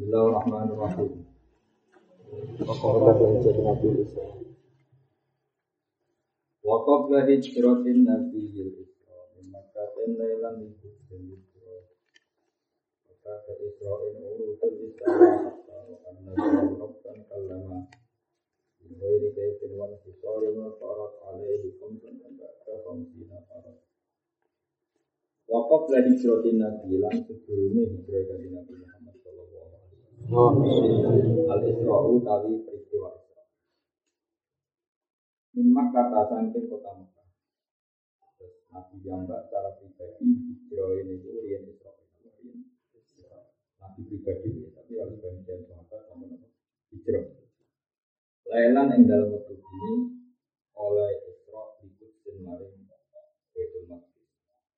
Bismillahirrahmanirrahim. Wa qabla hijratin nabiyil isra min Makkah. Maka urutul isra wa anna rabban kallama min wa wa farat alaihi wa farat. Wa qabla hijratin dari Nabi Muhammad sallallahu alaihi wasallam. Al-Isra'u tawi peristiwa Isra. Min Makkah kota. Terus Nabi Jamba secara pribadi ini itu rian Isra. Nabi pribadi ya, tapi harus bagian sahabat sama nama. Lailan yang dalam waktu ini oleh Isra ikut sin maring.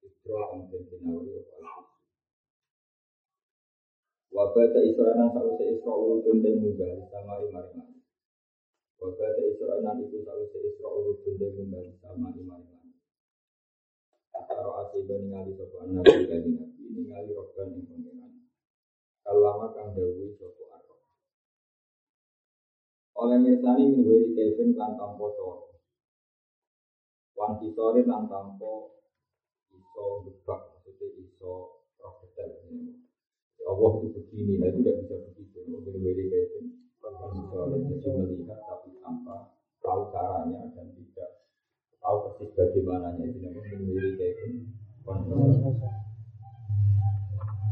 Isra dinawari oleh Wabata Isra nang sausé Isra urutun te munggah sama langit. Wabata Isra nang iku sausé Isra urutun te munggah sama langit. Ataro asiba ningali sapa nabi kanthi nabi ningali roban ing pangeran. Kalama kang dawuh sapa arep. Oleh mirsani min wiri kevin kan tampo coro. Wan kisore lan tampo iso gebak maksudnya iso profetel ini. Allah itu begini, nah itu tidak bisa begitu. Mungkin kaitan misalnya jadi melihat tapi tanpa tahu caranya dan tidak tahu persis bagaimananya. Jadi mungkin beri kaitan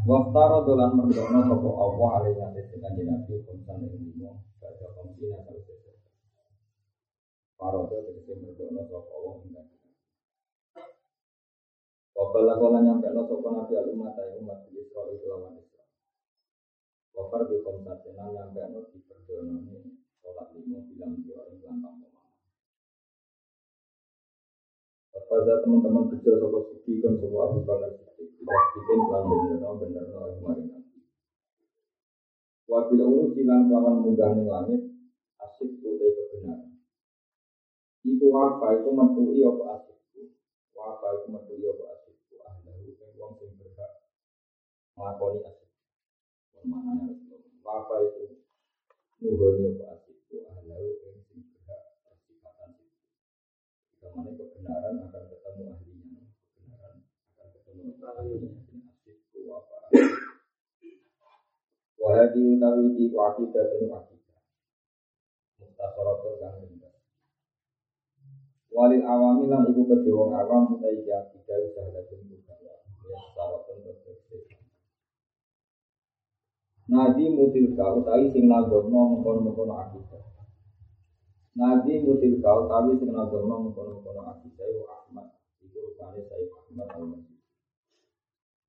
Waftara dolan merdono sopo Allah alaihi ngatis dengan nabi kumsan yang limo baca komsina kalau sesuatu. Parodo tegese merdono sopo Allah hingga Wabala kola nyampe lo nabi al umat ayu umat di Israel. Wafar di komsatena nyampe lo di perdono ini sholat limo bilang di orang bilang tanpa. Pada teman-teman kecil sopo suci kan sopo Abu Bakar Siddiq tidak bikin pelan bener no bener no kemarin nanti. Wabila urus silang lawan munggah ning langit asik putih kebenaran. Iku apa itu mentui apa asikku? Apa itu mentui apa asikku? Ahlahu yang wong sing berhak nglakoni asik. Mana apa itu nuhoni apa asikku? Ahlahu yang persifatan kebenaran akan ketemu ahlinya. Apa? Wahadi di wakidah dan wakidah. Kang ringkas. Walil wong awam utai tidak usah lagun bukawa. Ya Nadi mutilka utawi sing nagomno mengkono-mengkono akidah. Nadi mutilka utawi sing nagomno mengkono-mengkono akidah iku Ahmad. Iku rupane Sayyid Ahmad al-Masih.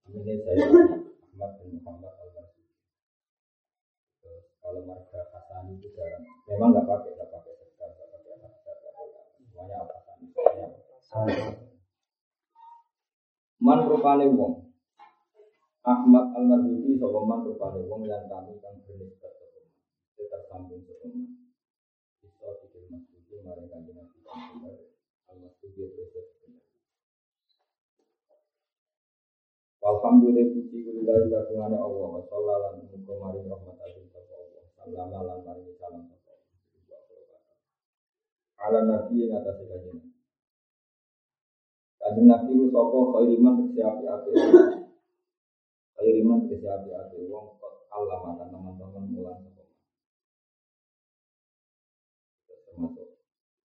Amine Sayyid Ahmad bin Muhammad al-Masih. Kalau marga Hasan itu jarang. Memang nggak pakai, nggak pakai serta, nggak pakai nasab, nggak pakai semuanya apa Semuanya Man rupane wong. Al Marzuki sapa man rupane wong yang kami kang bernisbat sapa man. Kita sambung sapa man. Bisa pikir Marzuki maring kanjeng Nabi Muhammad al Marzuki terus benar. Alhamdulillah puji kulilah kagungane Allah wa sallallahu muga maring rahmat agung sapa Allah. Sallama lan maring salam sapa Allah. Ala nabi yang atas kanjeng Kanjeng Nabi sapa khairiman kesiapi kesiapi api wong kot teman-teman mulan termasuk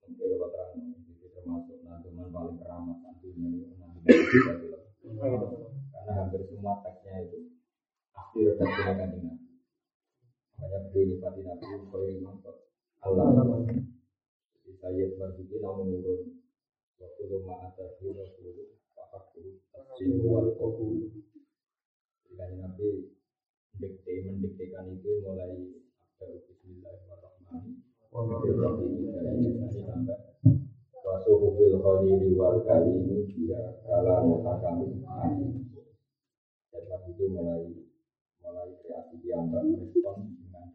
mungkin terang itu termasuk naduman paling keramat karena hampir itu kanjeng Nabi makanya Nabi khairiman kot jadi saya berpikir namun menurut waktu rumah ada jadi Nabi mendikte mendiktekan itu mulai ada Bismillahirrahmanirrahim. Wasuhu fil khalili wal kalimi dia kala mutakamin dan Nabi itu mulai mulai dianggap respon dengan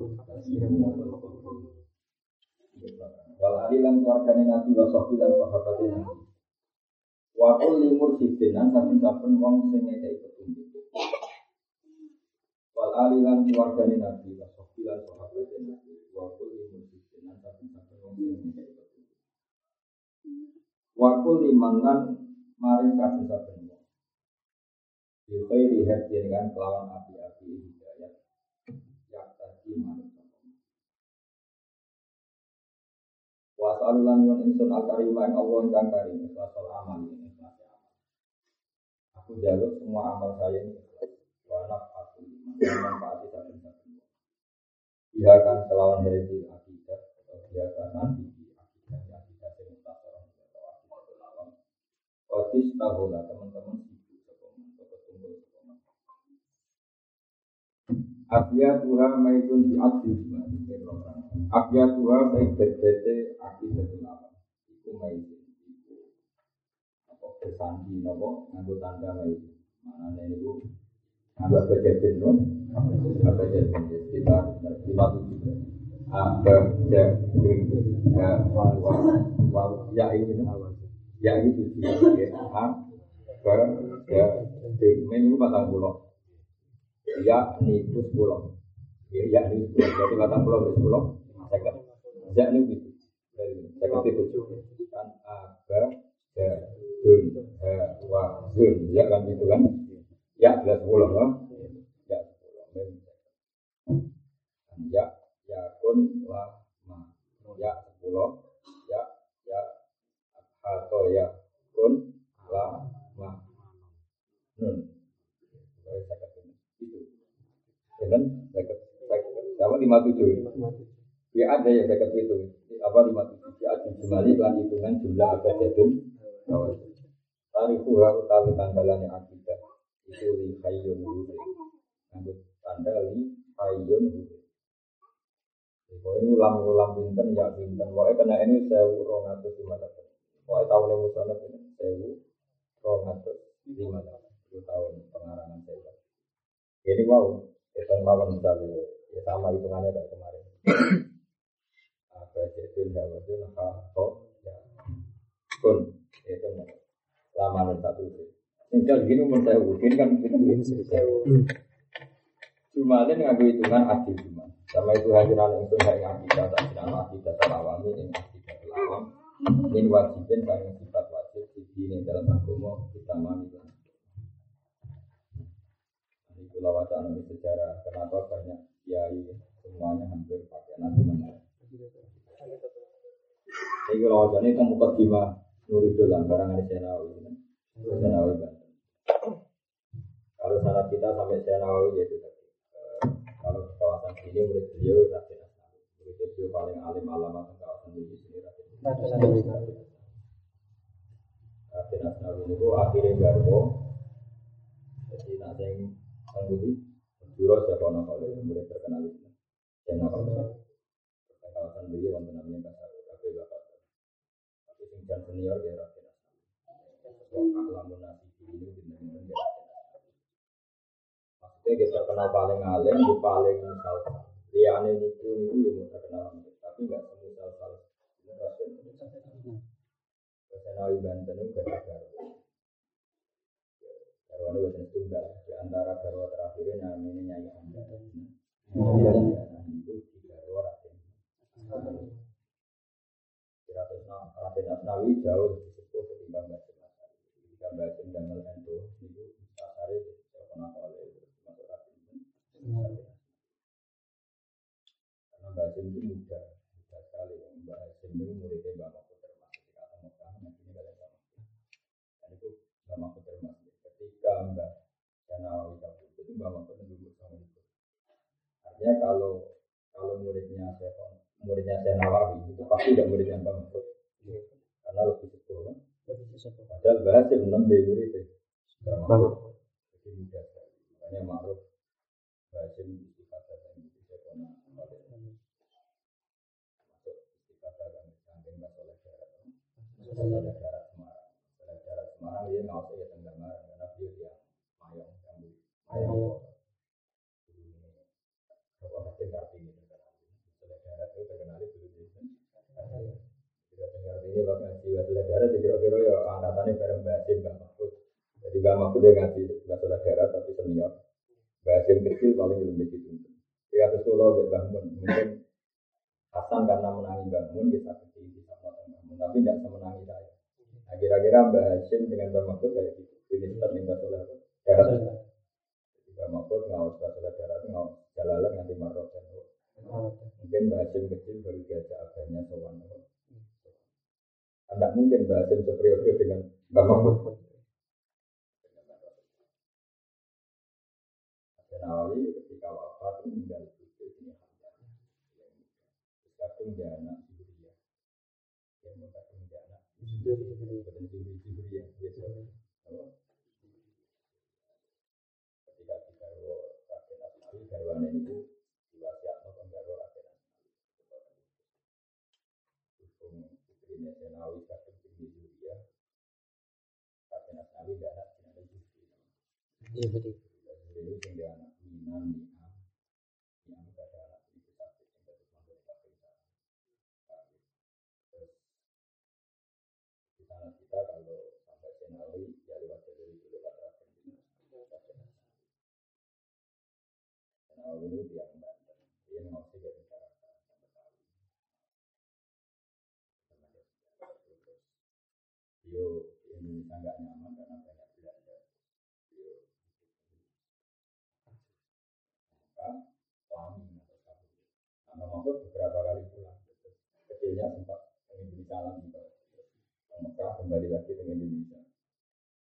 di tasjid wal qabul Wal ali lan keluargane Nabi wa sahbi lan sahabat Nabi. Wa kulli mursidin lan saben-saben wong sing ngekeki petunjuk. alilan keluarga nabi, wasofilan sahabat nabi, wakul limun sisinan tapi satu wong sing Wakul limanan maring saben-saben wong. Bi khairi hadin kan kelawan api-api hidayah. Yang tadi manut Wa salulan yon ingsun al-karima yang Allah ini ikhlas amal. Aku jaluk semua amal saya ini ikhlas. Wa nafatu yang manfaati saben-saben wong. Dia kan kelawan dari akidah atau dia kan nanti Otis tahu lah teman-teman sibuk sekoman, Abya Tuhan maitun di adil Abya Tuhan baik berbeda ulama. Iku maitun. Iku apa bersandi nopo nganggo tanda maitun. Mana nih ibu agak berjadin non, agak berjadin kita lima tujuh. Abya ya, ya ini ya itu ya a ke ya di minggu batang pulau ya itu pulau. Ya ya ini jadi batang pulau itu pulau saya ya ini gitu saya itu. Kan a ke ya dun ya wa dun ya kan itu kan? Ya jelas pulau kan ya pulau. Ya ya kun la ma. Ya pulau. Atau ya kun la ma. Nun. Itu kan? Apa lima tujuh. Ya ada ya saya itu. Apa lima tujuh? Ya ada kembali lan hitungan jumlah apa jadun tarifu utawi tanggalannya akidah. Itu li hayyun huri nganggut tanda li hayyun huri Pokoknya ulang-ulang binten ya binten. Pokoknya kena ini saya urung atas lima tahun. Wah tahun yang musola itu sewu rohatus lima tahun tahun pengarangan saya. Jadi wow, itu malam misalnya ya sama hitungannya kayak kemarin. Apa itu tidak itu nakal ya kun itu lama satu Tinggal gini umur saya mungkin kan kita begini sewu. Cuma ada nggak hitungan adil cuma. Sama itu hadiran itu nggak yang akidah, tak akidah terawami, yang akidah terawam. Ini wajibin kami sifat wajib di sini dalam agama kita mami Pula wacana ini sejarah kenapa banyak kiai semuanya hampir pakai nasi mana. Ini kalau wacana itu muka kima nuridul barang ini senawi, senawi banten. Kalau sana kita sampai senawi yaitu tadi. Eh, kalau di kawasan sini murid beliau Raden Asnawi, murid beliau paling alim alamat kawasan ini sini Raden Raden Asnawi itu akhirnya garwo Jadi nanti yang Angguti Juro siapa kalau murid terkenal itu Yang nama Kawasan beliau wonten namanya Kasar Tapi bapak Tapi senior dia Raden Asnawi Wong alamun nasi ini Benar-benar dia Maksudnya kita kenal paling alim Di paling salsa Liane itu itu yang terkenal Tapi nggak semua salsa Kesenawi Banten itu gak ada Garwane buatan tunggal di antara garwa terakhir namanya Nyai Anda. Nah, itu di garwa Raden. Raden Raden Asnawi jauh lebih sepuh ketimbang Mbak. Ketika Mbak Sim Damel Endo itu Asari oleh masuk Raden. Karena Mbak Sim itu muda, muda sekali. Mbak Sim itu muridnya Mbak Mahfud termasuk Mekah, nantinya kalian. Dan itu Mbak Mahfud Mbak Janawi kabur, itu Mbak Mahfud duduk sama itu. Artinya kalau kalau muridnya saya muridnya saya Nawawi itu pasti tidak muridnya Mbak Mahfud. Karena lebih sepuh kan. Padahal bahasa dari muridnya. Mbak Mahfud. Jadi muda sekali. Makanya Ma'ruf bahasa istiqadah dan itu saya pernah Soleh darat Semarang. Soleh darat Semarang dia nggak usah ya dia dia mayong yang karti ini terkenal. Soleh darat itu terkenal itu itu. Tidak dengar ini bahkan jiwa darat kira-kira ya angkatannya bareng Mbak Mahfud. Jadi Mbak Mahfud dia ngaji darat tapi senior. kecil paling lebih dituntut. Ya terus kalau bangun mungkin Hasan karena menangi bangun bisa bangun, tapi tidak semenangi saya. Nah kira-kira Mbak Hashim dengan Mbak Mahfud kayak gitu. Ini seperti Mbak Soleh darat. Jadi Mbak Mahfud ngawas Mbak Soleh darat ngawas jalalan nanti marot dan Mungkin Mbak kecil baru diajak agaknya sowan. Tidak mungkin Mbak superior dengan Mbak Mahfud. Nawawi ketika wafat meninggal itu ini. Terus kadung dia anak Zuhriya. Yang mau kadung dia anak Bukan Zuhri Zuhriya biasa. Apa? Ketika digarwo Raden Diwasiatno Senawi kadung tinggi. Iya betul. Itu dia anak Minan Niam. Niam gak ada anak itu sakit yang terus manggil kafir Terus di sana kita kalau sampai Senawi ya lewat jalur itu lewat Raden Senawi itu dia. Dia Indonesia nggak nyaman karena banyak belanja. Dia maka atau beberapa kali pulang. Kecilnya sempat Indonesia kembali lagi ke Indonesia.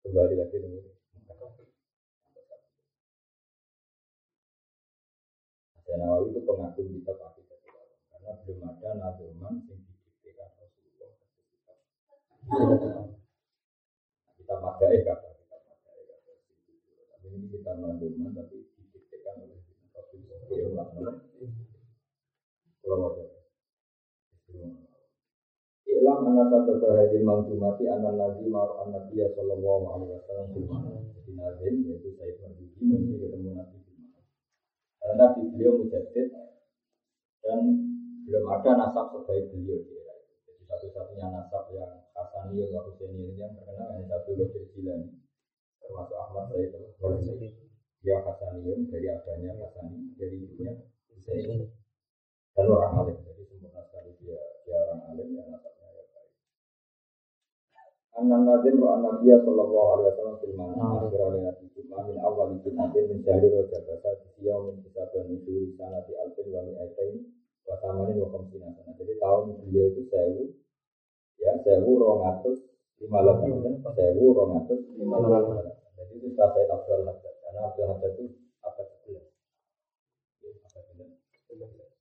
Kembali lagi Mekah. Nawawi itu pengagum akidah ulama. karena belum ada nazuman yang Rasulullah. Kita pakai kata kita pakai kata tapi ini kita nazuman tapi didiktekan oleh Rasulullah Dia melakukan Pulau Wajah Ilam anak sabda hadil mangdumati anak nabi yaitu ketemu nabi karena nabi beliau mujaddid dan belum ada nasab sebaik beliau di era itu. Jadi satu-satunya nasab yang Hasani yang Husaini yang terkenal hanya satu Lutfi Jilani termasuk Ahmad Said Al-Husaini. Dia Hasanium dari abahnya Hasani dari ibunya Husaini dan orang alim. Jadi sempurna sekali dia dia orang alim yang ya baik. Anan Nadim wa Nabiya sallallahu alaihi wasallam fil mana akhir oleh Nabi Cuma min awal itu nanti mencari roja bahasa dia min bisa bernusuri sanati alfin wa mi'atain wa samanin wa khamsina sana. Jadi tahun beliau itu sewu ya sewu rongatus lima lapan sewu rongatus lima lapan. Jadi itu setelah saya Abdul Haddad karena Abdul Haddad itu abad sebelas. Ya, abad sebelas.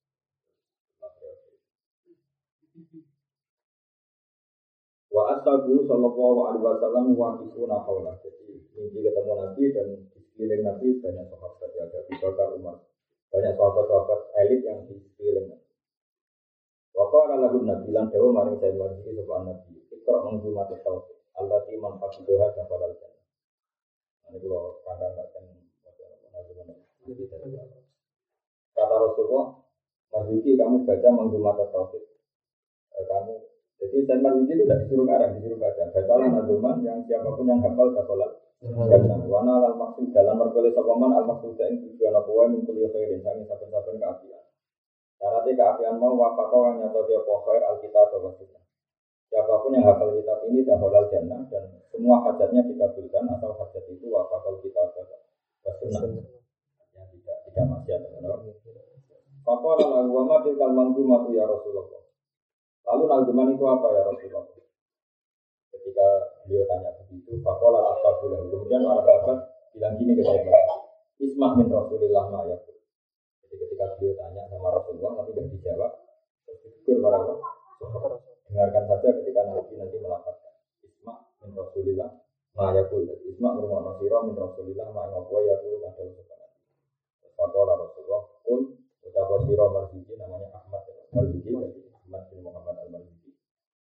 Ashabu sallallahu alaihi wasallam waqifuna qawla. Jadi mimpi ketemu Nabi dan di sekeliling Nabi banyak sahabat ya ada Abu Bakar Umar. Banyak sahabat-sahabat elit yang di sekeliling Nabi. Wa qala lahu Nabi lan dewa maring saya lagi sapa Nabi. Ikra mangzumat tauhid. Allati man hafizaha kafara al-jannah. Ini kalau kandang-kandang Kata Rasulullah, Marzuki kamu baca tauhid. Eh, Kamu jadi saya Marzuki itu tidak disuruh karang, disuruh baca. Bacalah nazuman yang siapa pun yang hafal kafalat jannah. Wana al maksud dalam mergole sopaman al maksud yang tujuan apa wae mingkul ya khairin sangi saben-saben keapian. Syaratnya keapian mau wafakau yang nyata dia khair alkitab wa sunnah. Siapa pun yang hafal kitab ini dahulal jannah dan semua hajatnya dikabulkan atau hajat itu wafakau kitab wa sunnah. Yang tidak tidak maksiat. Fakola lagu wa ma tilkal mangdumatu ya Rasulullah. Nazuman itu apa ya Rasulullah? Ketika beliau tanya begitu, Fakola ashabullah. Kemudian para sahabat bilang gini ke saya, Ismah min Rasulillah ma yakul. Jadi ketika beliau tanya sama Rasulullah, tapi tidak dijawab, ditegur para. Dengarkan saja ketika Nabi nanti melafazkan. Ismah min Rasulillah ma yakul. Jadi Ismah bermakna sirah min Rasulillah ma yakul yakul ada ucapan Nabi. Fakola Rasulullah, kul ucapan sirah marzuki namanya Ahmad Marzuki, jadi Ahmad bin Muhammad al-Marzuki.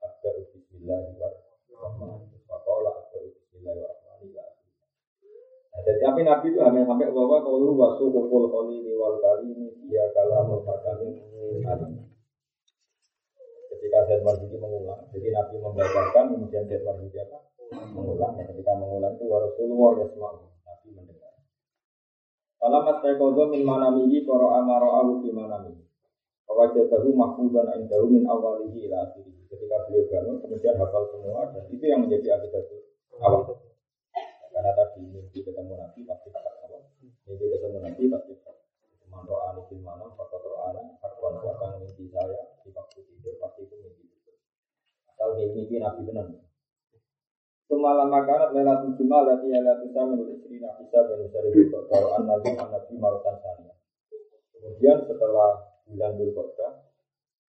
Ada bismillahirrahmanirrahim. Fakola ada bismillahirrahmanirrahim. Nah, jadi tapi Nabi itu hanya sampai bahwa kalau wasu hukul kholili wal kali ini dia hakamin alim. Ketika Zaid Marzuki mengulang, jadi Nabi membacakan, kemudian Zaid Marzuki apa? Mengulang, dan ketika mengulang itu Rasulullah ya semua Nabi mendengar. Kalau mas tekozo min manamihi koro amaro awu fi manamihi. Wajadahu mahfudan indahu min awalihi ila. Ketika beliau bangun, kemudian hafal semua, dan itu yang menjadi akidah awal. Karena tadi mimpi ketemu Nabi, pasti kata apa? Mimpi ketemu Nabi, pasti Man ro'a fil manam, fakot ro'ani, hakwan siapa mimpi saya, di waktu tidur, pasti itu mimpi itu. Asal mimpi Nabi benar. Semalam makanan lelatul jumal lati lelatul sama istri Nabi dan Musari Bukot Kalau an nabi an nabi marutan sana Kemudian setelah bulan Zulkodah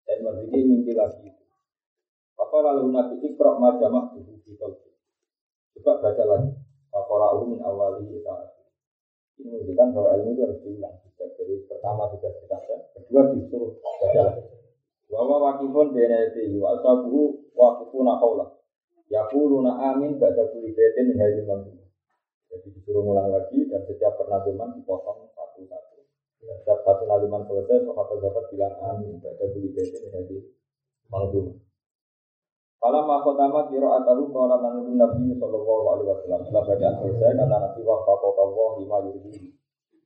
dan Mazidi mimpi lagi itu. Apa lalu Nabi Iqra majamah tubuh di. Coba baca lagi. Apa min awali kita. Ini menunjukkan bahwa ilmu itu harus diulang. Jadi pertama sudah kita kedua disuruh baca. Bahwa wakifun benedi wa asabuhu wakifuna kaulah. Yaquluna amin ba'da kulli baitin min hadhihi Jadi disuruh ulang lagi dan setiap pernazuman dipotong satu-satu. Setiap satu nazuman selesai, sahabat dapat bilang amin ba'da kulli baitin min hadhihi manzumah. Fala ma khatama qira'atahu qala nanu Nabi sallallahu alaihi wasallam. Setelah bacaan selesai kata Nabi wa faqa Allah lima yuridu.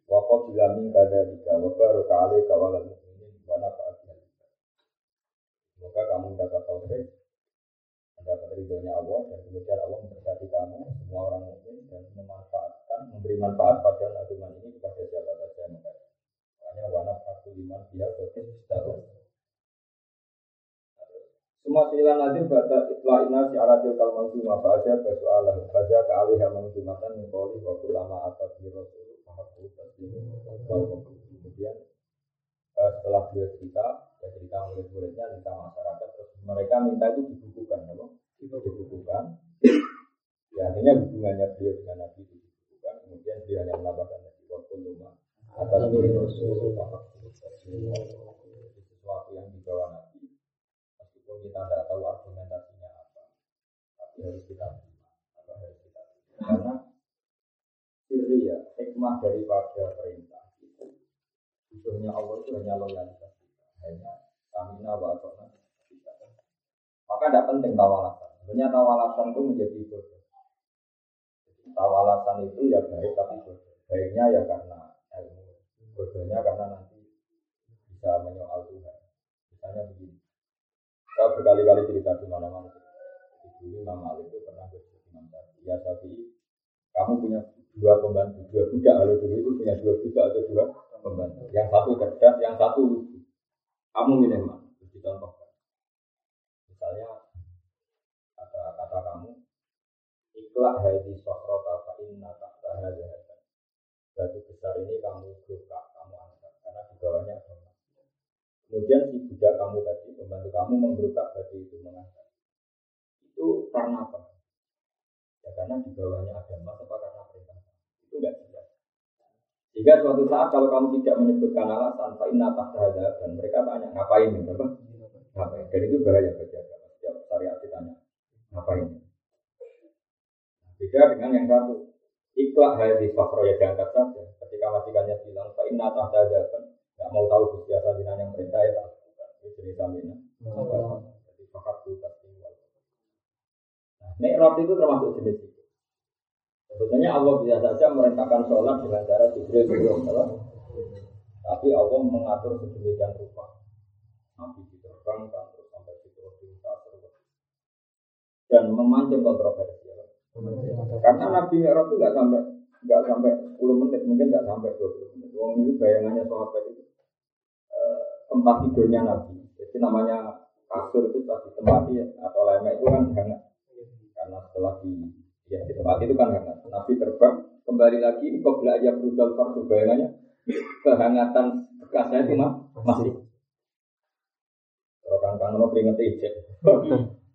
Wa qabila min kadzalika wa baraka alaika wa lil mu'minin wa nafa'a Semoga kamu dapat taufik mendapat ridhonya Allah dan kemudian Allah memberkati kamu semua orang mukmin dan memanfaatkan memberi manfaat pada nazuman ini kepada siapa saja yang makanya wana aku liman dia botin setahun semua silan nazim baca itla ina si aradil kal manzuma baca bersoalah baca ke alih yang manzumatan mengkoli waktu lama atas di rasul mahaku taslimu kemudian eh, setelah beliau cerita ya cerita murid-muridnya cerita masyarakat terus mereka minta itu dibukukan apa? dibukukan. Ya akhirnya hubungannya beliau dengan Nabi dibukukan. Kemudian dia hanya menambahkan Nabi waktu luma atas diri Rasul sesuatu yang dibawa Nabi meskipun kita tidak tahu argumentasinya apa tapi harus kita terima apa harus kita terima karena siri ya hikmah daripada perintah itu Sesungguhnya Allah itu hanya loyalitas kita hanya Samina wa atona Maka tidak penting tawalasan. Sebenarnya tawalasan itu menjadi bodoh. Tawalasan itu ya baik tapi bodoh. Baiknya ya karena ilmu. Bodohnya karena nanti bisa menyoal Tuhan. Misalnya begini. Saya berkali-kali cerita di mana-mana. Dulu Imam Malik itu pernah bercerita Imam Syafi'i. Ya Syafi'i, kamu punya dua pembantu, dua budak. Kalau dulu itu punya dua budak atau dua pembantu. Yang satu cerdas, yang satu lucu. Kamu milih mana? Terus dicontohkan. Misalnya kata kata kamu, ikhlas hadi sokro fa inna tahta hadza Batu besar ini kamu buka, kamu angkat karena di bawahnya ada. Kemudian si budak kamu tadi, pembantu kamu menggerukak batu itu mengangkat. Itu karena apa? Ya karena di bawahnya ada emas apa karena perintah. Itu enggak jelas. Sehingga suatu saat kalau kamu tidak menyebutkan alasan, Pak Inna dan mereka tanya, ngapain ini? Apa? Ngapain? Dan itu bahaya bagi agama. Setiap syariat ditanya, ngapain? Beda dengan yang satu. Ikhlas hadis fakro ya diangkat saja. Ketika majikannya bilang, Pak Inna kan nggak mau tahu Gusti Asadinan yang perintah ya tak lakukan. Itu cerita Mina. Jadi fakar itu tinggal. Nah, itu termasuk jenis itu. Sebetulnya Allah bisa saja merintahkan sholat dengan cara Jibril turun, tapi Allah mengatur sedemikian rupa. Nabi diterbangkan terus sampai di terus dan memancing kontroversi. Karena Nabi Mi'raj itu nggak sampai nggak sampai 10 menit, mungkin nggak sampai 20 menit. Wong ini bayangannya sahabat itu tempat tidurnya Nabi. Jadi namanya kasur itu pasti tempat ya, atau lemek itu kan hangat. Karena setelah di Ya di tempat itu kan hangat. Nabi terbang kembali lagi kok belajar berudal fardu bayangannya kehangatan bekasnya itu mah masih. Kalau kan kan mau keringet ijek.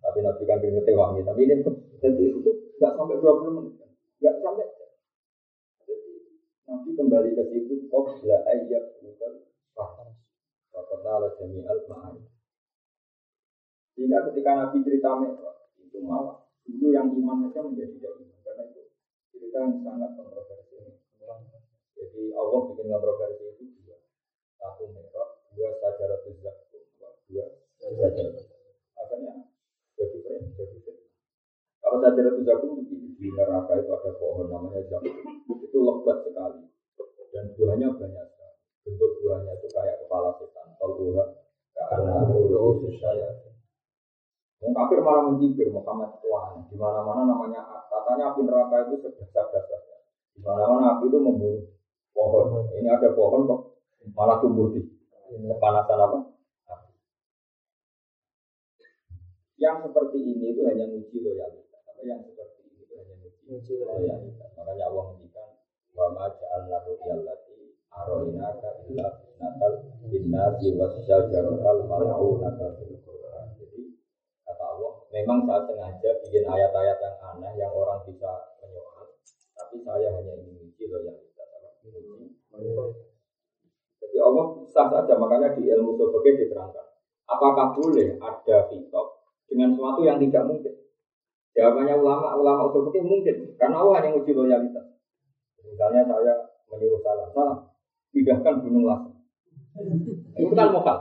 Tapi Nabi kan keringet wangi. Tapi ini jadi itu nggak sampai 20 menit. Nggak sampai. Nabi kembali ke situ kok belajar berudal fardu. Fakatala jami'al ma'ani. Sehingga ketika Nabi cerita Mi'raj itu malah Dulu yang iman saja menjadi tidak iman karena itu cerita yang sangat kontroversi. Jadi Allah bikin kontroversi itu dua, satu merah, dua sajarat zakum, dua sajarat. Akhirnya jadi jadi Kalau sajarat zakum di, di neraka itu ada pohon namanya zakum, itu lebat sekali dan buah buahnya banyak buah karena ulu saya. Wong kafir malah mencibir Muhammad aneh. Di mana-mana namanya katanya api neraka itu sebesar-besar. Di mana-mana api itu membunuh pohon. Ini ada pohon kok malah tumbuh di kepanasan apa? Yang seperti ini itu hanya uji loyalitas. Tapi yang seperti ini itu hanya uji loyalitas. Makanya Allah menghentikan wa ma ja'alna ru'yallati aroinaka illa Qur'an. Jadi kata Allah, memang saya sengaja bikin ayat-ayat yang aneh yang orang bisa menyoal, tapi saya hanya ingin uji loyalitas. Jadi Allah sah saja, makanya di ilmu sebagai diterangkan. Apakah boleh ada fitok dengan sesuatu yang tidak mungkin? Jawabannya ulama, ulama usul fikih mungkin, karena Allah hanya uji loyalitas. Misalnya saya menyuruh salam, salam, pindahkan gunung Lasen. Itu kan mokal.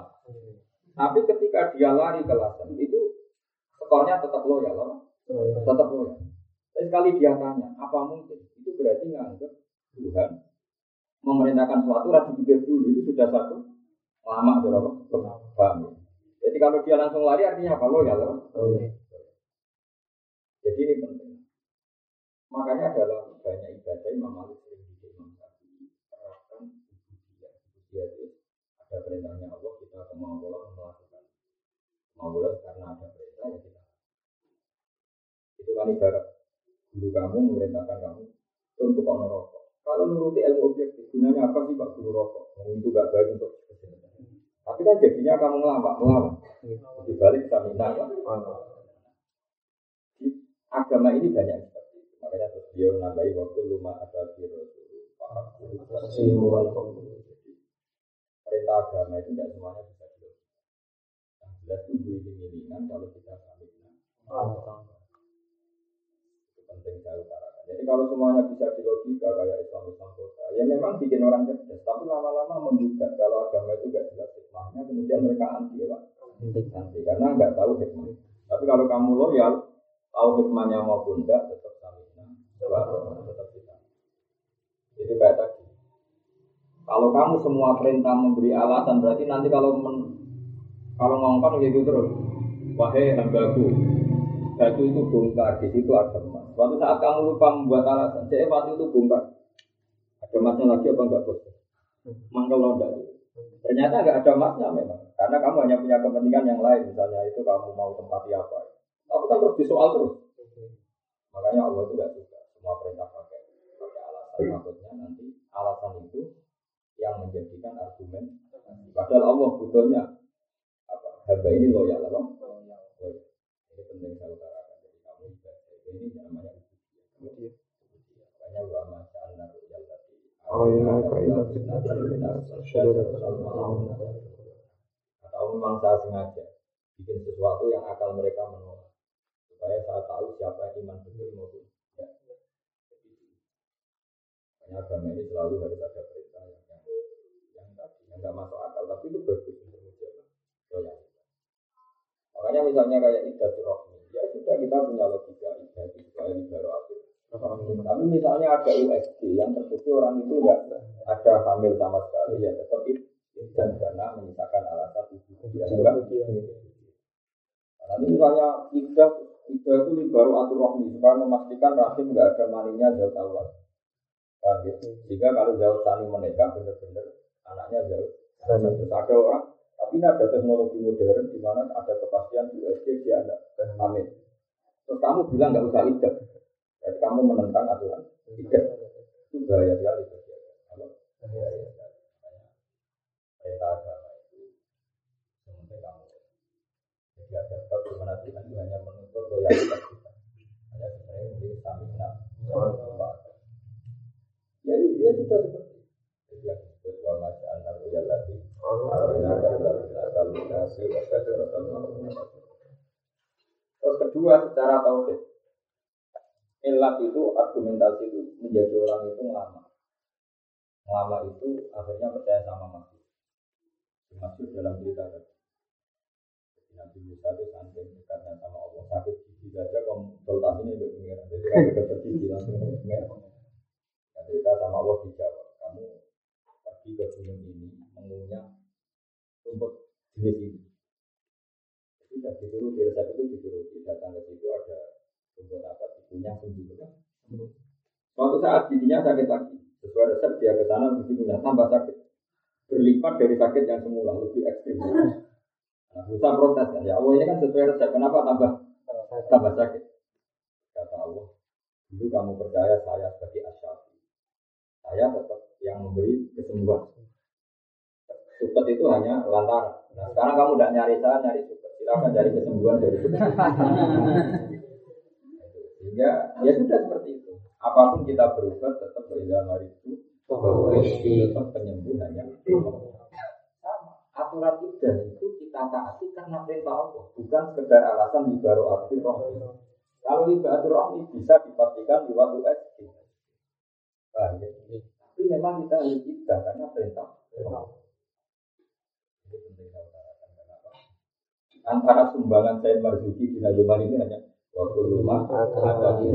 Tapi ketika dia lari ke Lasen, itu skornya tetap loyal, apa? tetap loyal. Tapi sekali dia tanya, apa mungkin? Itu berarti nganggap Tuhan memerintahkan sesuatu, harus dipikir dulu, itu sudah satu lama, berapa? Paham ya? Jadi kalau dia langsung lari artinya apa? Loyal. Oh, iya. Jadi ini penting. Makanya dalam banyak ibadah Imam Malik ada perintahnya Allah kita kemauan melakukan. Kemauan karena ada perintah ya kita. Itu kan ibarat guru kamu memerintahkan kamu untuk kau rokok. Kalau nuruti ilmu objektif, gunanya apa sih Pak Guru rokok? Itu gak baik untuk kesehatan. Tapi kan jadinya kamu ngelawan, ngelawan. Di balik stamina kan. Agama ini banyak seperti itu. Makanya terus dia nambahi waktu luma ada biro Perintah agama itu tidak semuanya bisa dilakukan. Yang jelas itu iling-ilingan kalau kita sami'na. Itu penting saya utarakan. Jadi kalau semuanya bisa dilogika kayak Islam Islam kota, ya memang bikin orang cerdas. Tapi lama-lama menggugat kalau agama itu tidak jelas hikmahnya, kemudian mereka anti ya pak. Anti karena nggak tahu hikmah. Tapi kalau kamu loyal, tahu hikmahnya maupun tidak, tetap samina. Tetap kita. Itu kayak tadi. Kalau kamu semua perintah memberi alasan, berarti nanti kalau men, kalau ngomong gitu terus, wahai hambaku, batu itu bongkar, di situ ada emas. Suatu saat kamu lupa membuat alasan, jadi batu itu bongkar. Ada emasnya lagi apa enggak bos? Mangkel enggak Ternyata enggak ada emasnya memang, karena kamu hanya punya kepentingan yang lain, misalnya itu kamu mau tempati apa. Tapi kan terus disoal terus. Makanya Allah itu enggak semua perintah pakai pakai alasan. Maksudnya nanti alasan itu yang menjadikan argumen. Padahal Allah butuhnya apa? Hamba ini loyal apa? Loyal. Ini penting saya utarakan. Jadi kamu ini namanya ubudiyah. Makanya wa ma ja'alna ru'yal lati. Oh iya, kaidah Atau memang saya sengaja bikin sesuatu yang akal mereka menolak supaya saya tahu siapa yang iman betul maupun ya. Makanya agama ini selalu harus ada perintah yang yang, yang tadi yang nggak masuk akal tapi itu bagus untuk menjawab loyalitas. Makanya misalnya kayak ibadah rohmi, ya sudah kita punya logika ibadah supaya baru akhir. Tapi misalnya ada USG yang terbukti orang itu enggak ada hamil sama sekali ya tetap dan karena menyisakan alasan itu ya enggak. Nanti misalnya ibadah ibadah itu baru atur rohmi supaya memastikan rahim enggak ada maninya jauh awal. Paham ya? Kalau jauh tani menikah benar-benar anaknya jauh. Terus ada orang tapi ini ada teknologi modern di mana ada kepastian USG dia ada hamil. Terus kamu bilang nggak usah ibadah. Jadi kamu menentang aturan tidak itu bahaya sekali bahaya sekali. Perintah agama itu sementing kamu. Jadi ada bab di mana Tuhan itu hanya menuntut loyalitas kita. Hanya sebenarnya memberi stamina. Ya, ya sudah seperti itu. Yang disebut wa Arwina Terus kedua secara tauhid Ilat itu argumentasi itu menjadi orang itu lama. Lama itu akhirnya percaya sama masjid. Masuk dalam cerita tadi. Jadi Nabi Musa itu saking dekatnya sama Allah sakit gigi saja konsultasinya ini pengiran. Jadi kalau dokter gigi langsung pengiran. Nah, cerita sama Allah dijawab. Kamu pergi ke gunung ini mengunyah rumput jenis ini. Jadi tidak dituruti, resep itu dituruti, datang ke situ ada rumput apa, dikunyah sendiri kan. Suatu saat giginya sakit lagi, sesuai resep dia ke sana gizi punya tambah sakit, berlipat dari sakit yang semula lebih ekstrim. Nah, Musa protes kan, ya Allah ini kan sesuai resep, kenapa tambah tambah sakit? Kata Allah, dulu kamu percaya saya sebagai asyafi, saya tetap yang memberi kesembuhan. Supet itu hanya lantaran. Nah, sekarang kamu tidak nyari saya, nyari supet. Silakan cari kesembuhan dari supet. Sehingga ya sudah seperti itu. Apa pun kita berubah tetap berilmu itu bahwa tetap penyembuhannya sama. Aturan ibadah itu kita taati karena perintah Allah, bukan sekedar alasan ibarat arti roh. Kalau ibarat roh bisa dipastikan di waktu SD. Tapi memang kita harus kita karena perintah Allah. Ini? Antara sumbangan saya Marzuki di Najuman ini hanya waktu rumah ada di